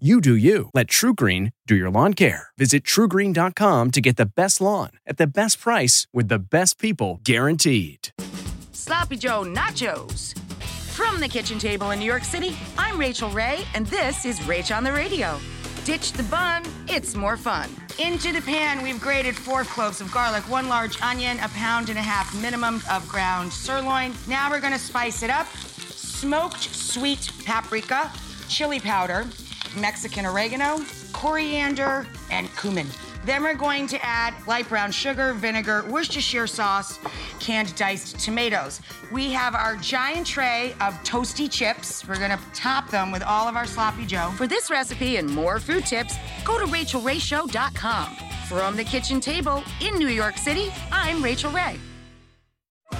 You do you. Let TruGreen do your lawn care. Visit trugreen.com to get the best lawn at the best price with the best people guaranteed. Sloppy Joe Nachos. From the kitchen table in New York City, I'm Rachael Ray, and this is Rach on the Radio. Ditch the bun, it's more fun. Into the pan, we've grated four cloves of garlic, one large onion, a pound and a half minimum of ground sirloin. Now we're gonna spice it up. Smoked sweet paprika, chili powder, Mexican oregano, coriander, and cumin. Then we're going to add light brown sugar, vinegar, Worcestershire sauce, canned diced tomatoes. We have our giant tray of toasty chips. We're gonna top them with all of our sloppy joe. For this recipe and more food tips, go to rachaelrayshow.com. From the kitchen table in New York City, I'm Rachael Ray.